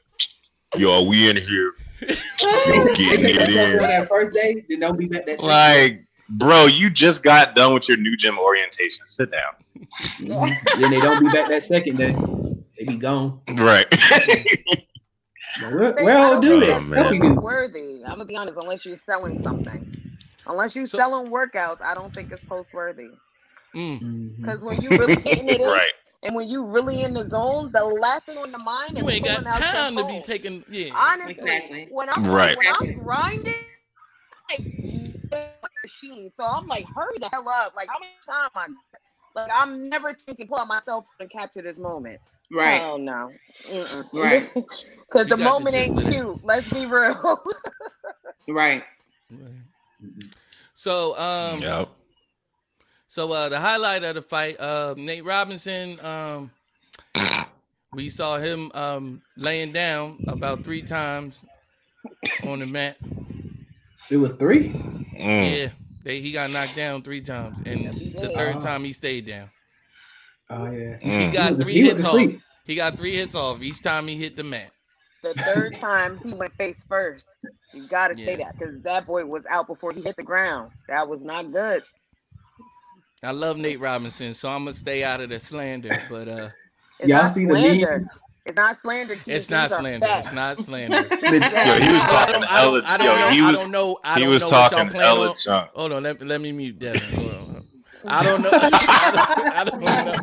yo, we in here. Yo, They getting it on in. that first day, then don't be back that second. Like, bro, you just got done with your new gym orientation. Sit down. Then they don't be back that second day. They be gone. Right. But Where, They- where all don't do Oh, that? that's man. What we do? worthy. I'm gonna be honest. Unless you're selling something, unless you're So- selling workouts, I don't think it's post worthy. Mm. Mhm. Because when you really getting it in, right. and when you really in the zone, the last thing on the mind You is ain't got pulling out your time to be taking. Yeah. Honestly, Exactly. when I'm Right. when I'm grinding, like machine. So I'm like, hurry the hell up! Like how much time I like I'm never thinking pull out my cell phone and capture this moment. Right. Oh no. Mm-mm. Right. Because the got the moment ain't of that. cute. Let's be real. Right. So um. Yep. So uh, the highlight of the fight, uh, Nate Robinson. Um, we saw him um, laying down about three times on the mat. It was three. Mm. Yeah, they, he got knocked down three times, and he the third time he stayed down. Oh yeah. He Mm. got went three he hits off. He got three hits off each time he hit the mat. the third time he went face first. You gotta say that because that boy was out before he hit the ground. That was not good. I love Nate Robinson, so I'm gonna stay out of the slander. But uh, It's Y'all see the slander. meme? It's not slander. Keith. it's not slander. facts. It's not slander. Yo, he was talking don't, I hella. don't, I don't Yo, know. he I was don't know. I he was know talking plan hella junk. Hold on, let, let me mute Devin. Hold on. I don't know. I don't, I don't know.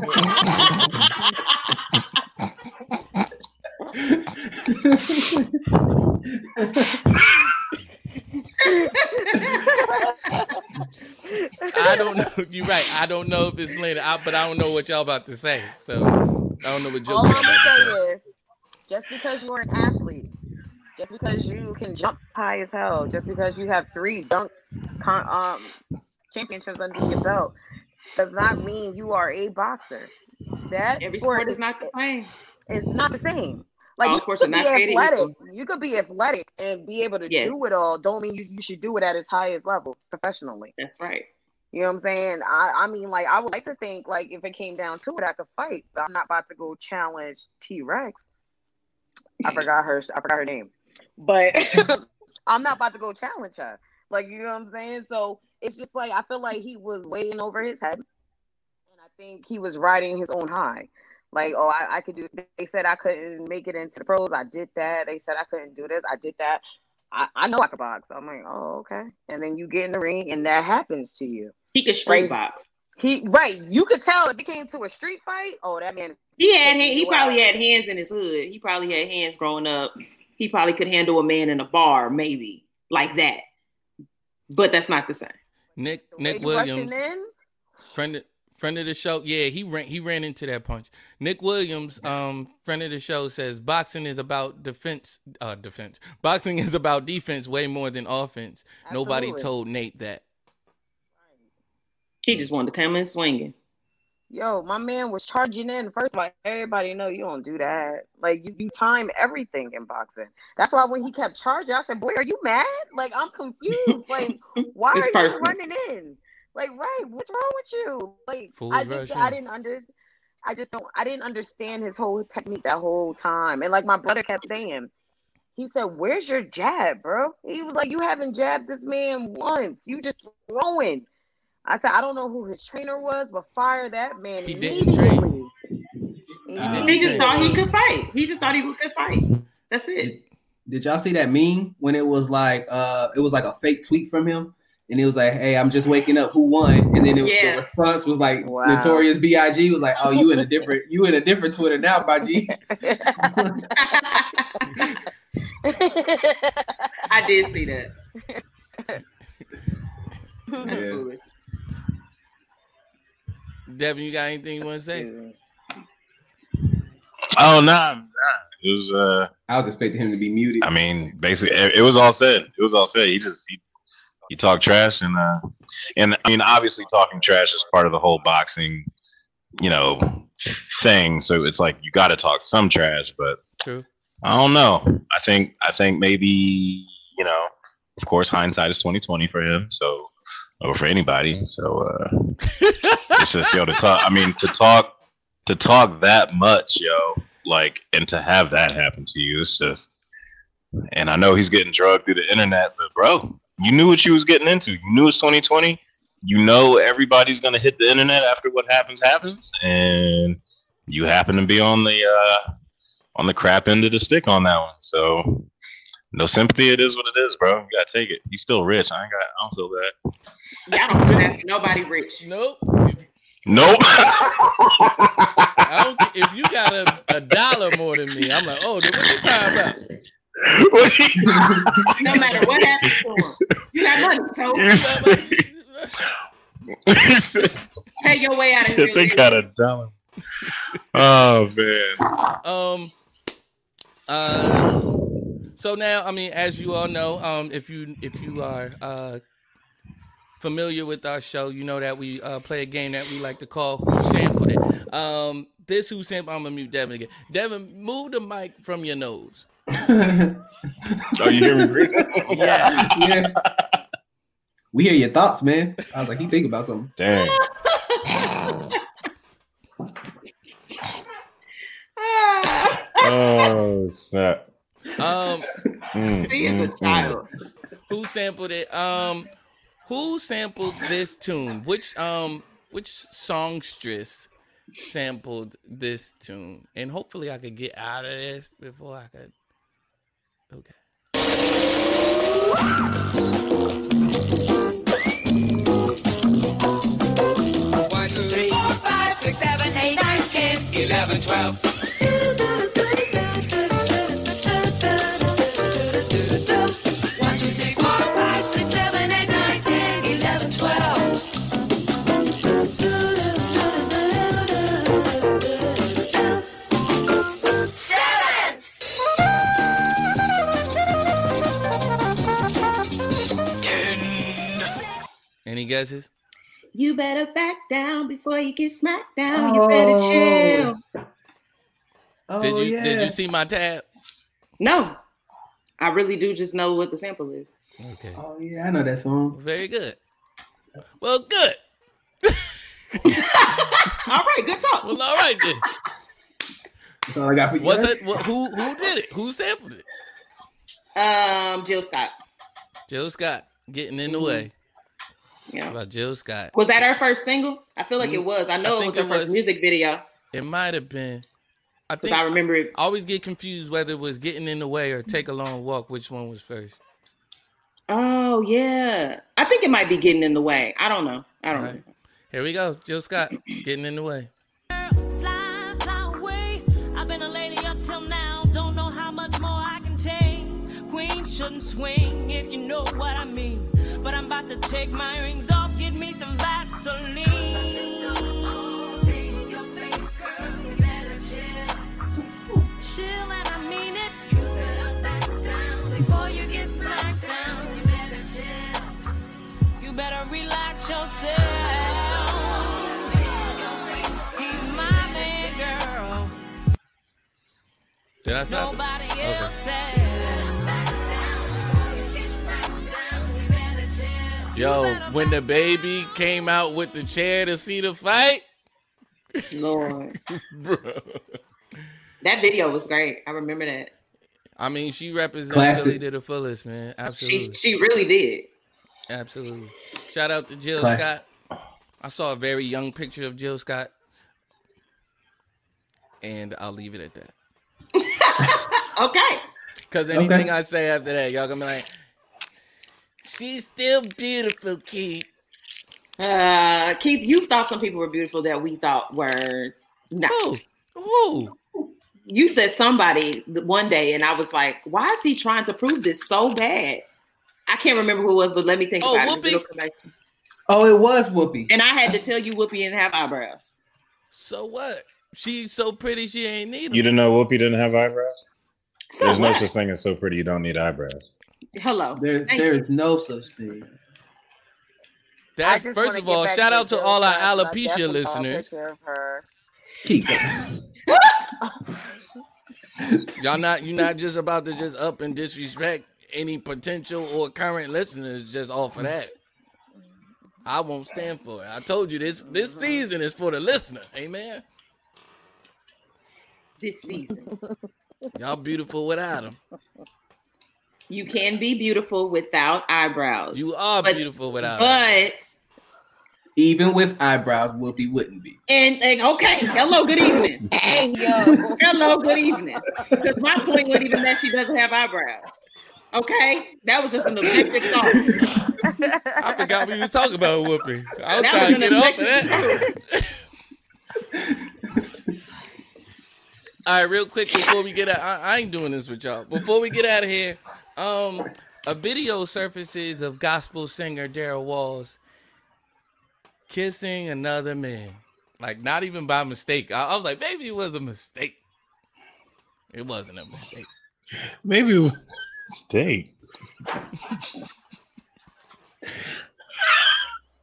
I don't know. You're right. I don't know if it's slander, I, but I don't know what y'all about to say. So I don't know what All I'm gonna about say to say. is, just because you're an athlete, just because you can jump high as hell, just because you have three dunk con- um championships under your belt, does not mean you are a boxer. That Every sport, sport is not the same. It's not the same. Like All you sports could are be not created athletic. You could be athletic and be able to Yes. do it all. Don't mean you, you should do it at its highest level professionally. That's right. You know what I'm saying? I, I mean, like, I would like to think, like, if it came down to it, I could fight, but I'm not about to go challenge T Rex. I forgot her. I forgot her name, but I'm not about to go challenge her. Like, you know what I'm saying? So it's just like I feel like he was waiting over his head, and I think he was riding his own high. Like, oh, I, I could do. They said I couldn't make it into the pros. I did that. They said I couldn't do this. I did that. I, I know I could box. I'm like, oh, okay. And then you get in the ring, and that happens to you. He could street Right. box. He right, you could tell if it came to a street fight. Oh, that man. He had he, he probably had hands in his hood. He probably had hands growing up. He probably could handle a man in a bar, maybe like that. But that's not the same. Nick The Nick Williams, in, friend of, friend of the show. Yeah, he ran he ran into that punch. Nick Williams, um, friend of the show, says boxing is about defense. Uh, defense. Boxing is about defense way more than offense. Nobody told Nate that. He just wanted to come in swinging. Yo, my man was charging in. First of all, everybody know you don't do that. Like you, you time everything in boxing. That's why when he kept charging, I said, "Boy, are you mad? Like I'm confused. Like why are personal. you running in? Like right, what's wrong with you? Like Fools I just, I didn't under, I just don't, I didn't understand his whole technique that whole time. And like my brother kept saying, he said, "Where's your jab, bro?" He was like, "You haven't jabbed this man once. You just throwing." I said, "I don't know who his trainer was, but fire that man He didn't train. immediately." didn't He just thought he could fight. He just thought he could fight. That's it. Did y'all see that meme when it was like uh it was like a fake tweet from him and it was like, "Hey, I'm just waking up. Who won?" And then it, Yeah. the response was like, Wow. "Notorious B.I.G." was like, "Oh, you in a different you in a different Twitter now, B.I.G." I did see that. That's Yeah. foolish. Devin, you got anything you want to say? Oh nah, nah. It was uh I was expecting him to be muted. I mean, basically, it, it was all said. It was all said. He just he, he talked trash, and uh, and I mean, obviously, talking trash is part of the whole boxing, you know, thing. So it's like you got to talk some trash, but True. I don't know. I think I think maybe you know, of course, hindsight is twenty twenty for him. So or for anybody. So uh, it's just yo to talk. I mean, to talk to talk that much, yo, like, and to have that happen to you, it's just. And I know he's getting drugged through the internet, but bro, you knew what you was getting into. You knew it's 2020. You know everybody's gonna hit the internet after what happens happens, and you happen to be on the uh, on the crap end of the stick on that one. So no sympathy. It is what it is, bro. You gotta take it. You still rich. I ain't got. I don't feel bad. Yeah, I don't do that for nobody rich. Nope. Nope. I don't. If you got a, a dollar more than me, I'm like, oh, what you crying about? No matter what happens to him. You got money, so pay your way out of here. they got a dollar. Oh man. Um. Uh. So now, I mean, as you all know, um, if you if you are uh familiar with our show, you know that we uh play a game that we like to call Who Sampled It. Um, this Who Sampled. I'm gonna mute Devin again. Devin, move the mic from your nose. Oh, you hear me? Yeah. yeah. We hear your thoughts, man. I was like, he think about something. Dang. Oh snap. Um, Mm, he is a mm, child. who sampled it? Um, who sampled this tune? Which um, which songstress sampled this tune? And hopefully, I could get out of this before I could. Okay. One, two, three, four, five, six, seven, eight, nine, ten, eleven, twelve. Any guesses? You better back down before you get smacked down. You better chill. Oh, did you yeah. did you see my tab? No, I really do just know what the sample is. Okay. Oh yeah, I know that song. Very good. Well, good. All right, good talk. Well, all right then. That's all I got for you. Was guys. it wh- who who did it? Who sampled it? Um, Jill Scott. Jill Scott getting in the way. Yeah. About Jill Scott. Was that her first single? I feel like it Mm, was. I know I it was her it first was. music video It might have been. I because think I remember it. I always get confused whether it was getting in the way or take a long walk. Which one was first? Oh yeah, I think it might be getting in the way. I don't know. I don't All right. know. Here we go. Jill Scott getting in the way. Fly, fly away. I've been a lady up till now. Don't know how much more I can take. Queen shouldn't swing if you know what I to take my rings off, get me some Vaseline. Chill and I mean it. You better back down before you get smacked down. You better chill. You better relax yourself. He's my man, girl. Did I stop? it? Nobody Okay. else said. Yo, when the baby came out with the chair to see the fight, Lord, bro. that video was great. I remember that. I mean, she represented Classic. Philly to the fullest, man. She Absolutely, she really did. absolutely. Shout out to Jill Classic. Scott. I saw a very young picture of Jill Scott, and I'll leave it at that. Okay. Because anything I say after that, y'all gonna be like, "She's still beautiful, Keith." Uh, Keith, you thought some people were beautiful that we thought were not. Who? Who? You said somebody one day, and I was like, "Why is he trying to prove this so bad?" I can't remember who it was, but let me think Oh, about it. 'cause Whoopi? it'll come back to me. Oh, it was Whoopi. And I had to tell you, Whoopi didn't have eyebrows. So what? She's so pretty, she ain't need 'em. You didn't know Whoopi didn't have eyebrows? So There's no such thing as so pretty you don't need eyebrows. Hello. There, Thank there you. is no such thing. That's first of all, shout out to Jill all our Scott, 'cause I alopecia definitely saw a listeners. picture of. Keep Y'all not You're not just about to just up and disrespect any potential or current listeners just off of that. I won't stand for it. I told you this this season is for the listener. Amen. This season, Y'all beautiful without them. You can be beautiful without eyebrows. You are But- beautiful without. but Even with eyebrows, Whoopi wouldn't be. and, and okay. Hello, good evening. Hey yo. Hello, good evening. Because my point wasn't even that she doesn't have eyebrows. Okay, that was just an objective thought. I forgot we were talking about Whoopi. I was That trying to get an off of that. All right, real quick before we get out, I, I ain't doing this with y'all. Before we get out of here, um, a video surfaces of gospel singer Darrel Walls kissing another man, like not even by mistake. I, I was like, maybe it was a mistake. It wasn't a mistake. Maybe it was steak.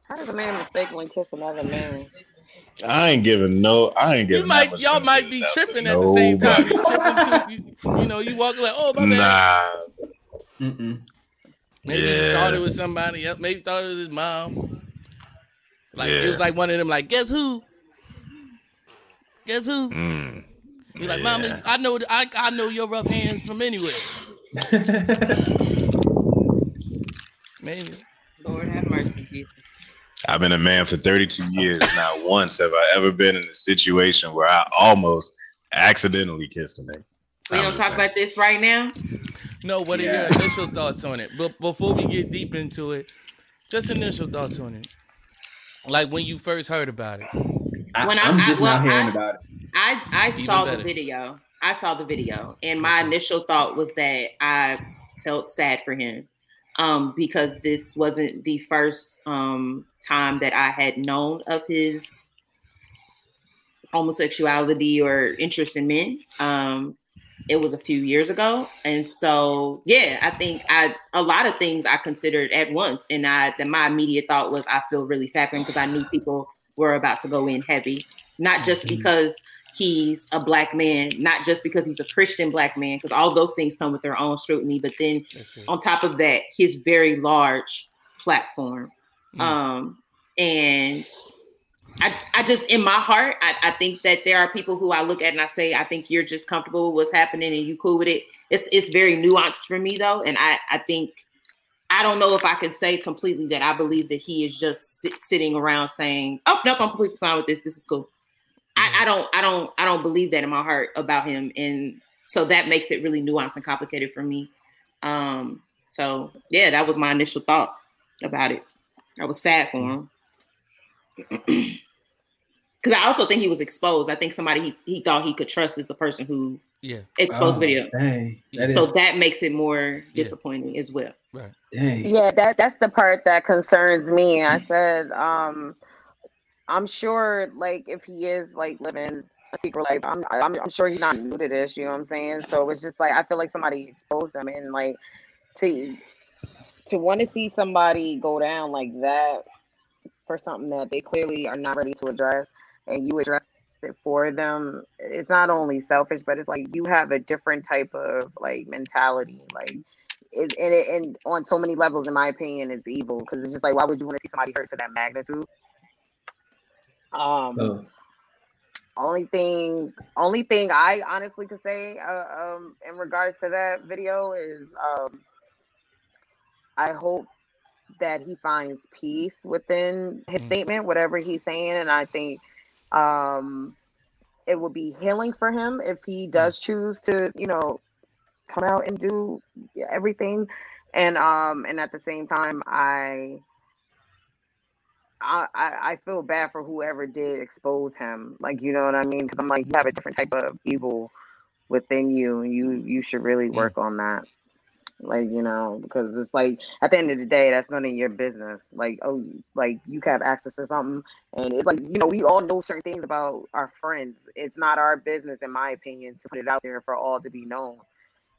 How does a man mistakenly kiss another man? I ain't giving no. I ain't giving. that might, much y'all might be tripping at the same time. You tripping too. You, you know, you walk like, oh my bad. Nah. Mm-mm. Maybe he thought it was somebody else. Maybe thought it was his mom. Like it was like one of them. Like guess who? Guess who? Mm. You're like, Yeah. mama, I know, I, I know your rough hands from anywhere. Maybe. Lord have mercy, Jesus. I've been a man for 32 years. Not once have I ever been in a situation where I almost accidentally kissed a nigga. We I'm don't talk saying. about this right now. No, what Yeah. are your initial thoughts on it? But before we get deep into it, just initial thoughts on it. Like when you first heard about it. I, When I- am I- just well, now hearing I- about it. I I Even saw better. the video. I saw the video, and my initial thought was that I felt sad for him, um, because this wasn't the first um time that I had known of his homosexuality or interest in men. Um, it was a few years ago, and so yeah, I think I a lot of things I considered at once, and I that my immediate thought was I feel really sad for him because I knew people were about to go in heavy, not just Mhm. because he's a black man, not just because he's a Christian black man, because all those things come with their own scrutiny, but then on top of that, his very large platform. Mm. Um, and I, I just in my heart, I, I think that there are people who I look at and I say, I think you're just comfortable with what's happening and you cool with it. It's it's very nuanced for me though, and I I think I don't know if I can say completely that I believe that he is just sit, sitting around saying, "Oh nope, I'm completely fine with this. This is cool." I, I don't I don't I don't believe that in my heart about him, and so that makes it really nuanced and complicated for me. Um, so yeah, that was my initial thought about it. I was sad for him because because I also think he was exposed. I think somebody he, he thought he could trust is the person who Yeah. exposed Oh, video. Dang. That so is- that makes it more Yeah. disappointing as well. Right. dang. Yeah, that that's the part that concerns me. I said, um, I'm sure, like, if he is like living a secret life, I'm, I'm I'm sure he's not new to this. You know what I'm saying? So it's just like I feel like somebody exposed him, and like to to want to see somebody go down like that for something that they clearly are not ready to address, and you address it for them. It's not only selfish, but it's like you have a different type of like mentality, like it, and, it, and on so many levels, in my opinion, it's evil because it's just like, why would you want to see somebody hurt to that magnitude? Um, So only thing, only thing I honestly could say, uh, um, in regards to that video is, um, I hope that he finds peace within his Mm. statement, whatever he's saying, and I think, um, it would be healing for him if he does choose to, you know, come out and do everything and um and at the same time i I, I I feel bad for whoever did expose him. Like, you know what I mean? Because I'm like, you have a different type of evil within you, and you you should really work on that. Like, you know, because it's like at the end of the day, that's none of your business. Like, oh, like you have access to something, and it's like you know, we all know certain things about our friends. It's not our business, in my opinion, to put it out there for all to be known.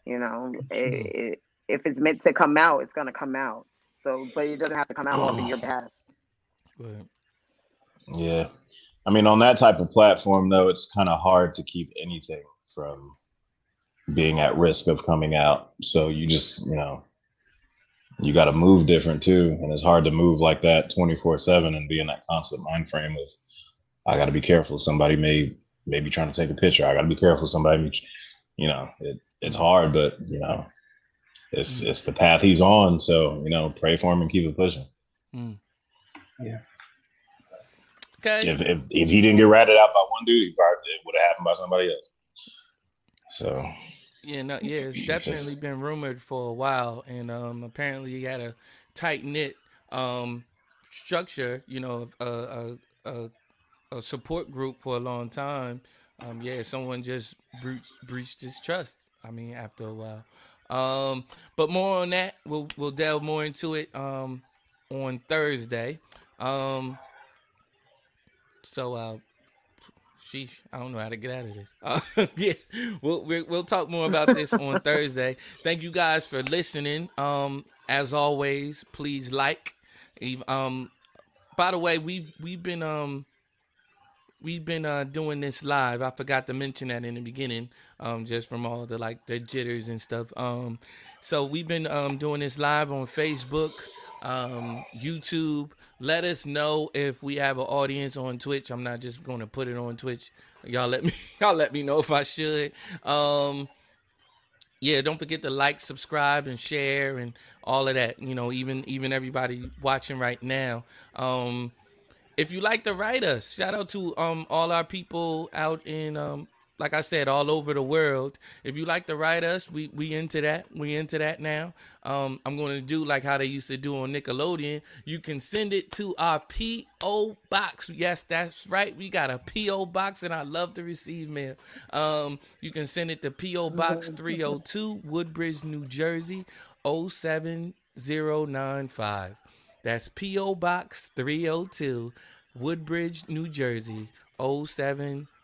You know, it, it, if it's meant to come out, it's gonna come out. So, but it doesn't have to come out off of your behalf. Yeah. I mean, on that type of platform, though, it's kind of hard to keep anything from being at risk of coming out. So you just, you know, you got to move different too. And it's hard to move like that 24 7 and be in that constant mind frame of, I got to be careful. Somebody may, may be trying to take a picture. I got to be careful. Somebody, may- you know, it, it's hard, but, you know, it's, it's the path he's on. So, you know, pray for him and keep it pushing. Mm. Yeah. Okay. If, if if he didn't get ratted out by one dude, he probably it would have happened by somebody else. So Yeah, no, yeah, it's definitely been rumored for a while, and um, apparently he had a tight knit um structure, you know, a a, a a support group for a long time. Um, yeah, someone just breached breached his trust. I mean, after a while. Um, but more on that, we'll we'll delve more into it um on Thursday. Um, so uh, sheesh, I don't know how to get out of this. Uh, yeah, we'll, we'll we'll talk more about this on Thursday. Thank you guys for listening. Um, as always, please like. Um, by the way, we've we've been um we've been uh doing this live. I forgot to mention that in the beginning, um, just from all the like the jitters and stuff. Um, so we've been um doing this live on Facebook, um, YouTube. Let us know if we have an audience on Twitch. I'm not just going to put it on Twitch. Y'all let me y'all let me know if I should. Um, yeah, don't forget to like, subscribe, and share, and all of that. You know, even even everybody watching right now. Um, if you like to write us, shout out to um all our people out in um like I said, all over the world. If you like to write us, we we into that. We into that now. Um, I'm going to do like how they used to do on Nickelodeon. You can send it to our PO box. Yes, that's right. We got a PO box, and I love to receive mail. Um, you can send it to PO Box 302, Woodbridge, New Jersey, 07095. That's P.O. Box 302, Woodbridge, New Jersey, 07095.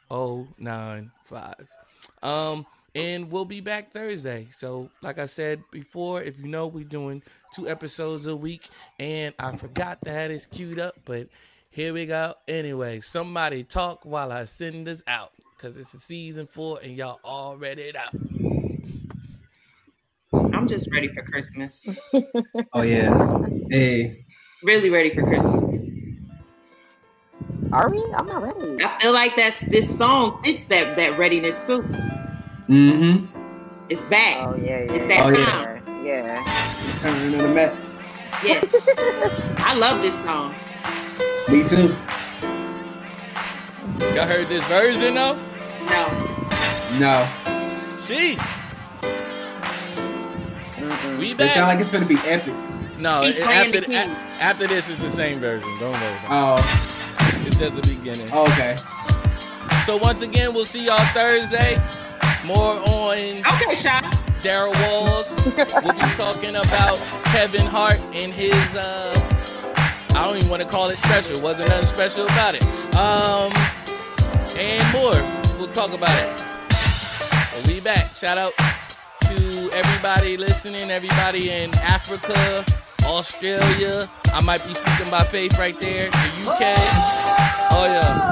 Um, and we'll be back Thursday. So, like I said before, if you know, we're doing two episodes a week. And I forgot to have this queued up, but here we go. Anyway, somebody talk while I send this out. Because it's a season four and y'all all ready it out. I'm just ready for Christmas. Oh yeah. Hey. Really ready for Christmas. Are we? I'm not ready. I feel like that's this song fits that that readiness too. Mm-hmm. It's back. Oh yeah, yeah. It's that Oh, yeah. time. Yeah. Turning on the map. Yes. I love this song. Me too. Y'all heard this version though? No. No. Sheesh. Mm-mm. We It sound like it's gonna be epic. No, Keep it- playing after the a- keys. after this is the same version. Don't worry. Oh, It's was just the beginning. Okay. So once again, we'll see y'all Thursday. More on Okay, Shot. Darrel Walls. we'll be talking about Kevin Hart and his uh I don't even want to call it special. Wasn't nothing special about it. Um and more. We'll talk about it. We'll be back. Shout out to everybody listening, everybody in Africa, Australia. I might be speaking by faith right there. The UK. Oh yeah.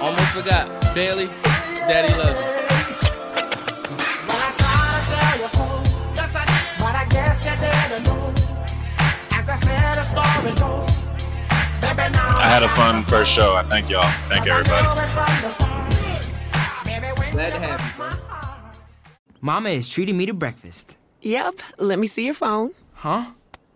Almost forgot. Bailey, Daddy loves you. I had a fun first show. I thank y'all. Thank everybody. Glad to have you, bro. Mama is treating me to breakfast. Yep. Let me see your phone. Huh?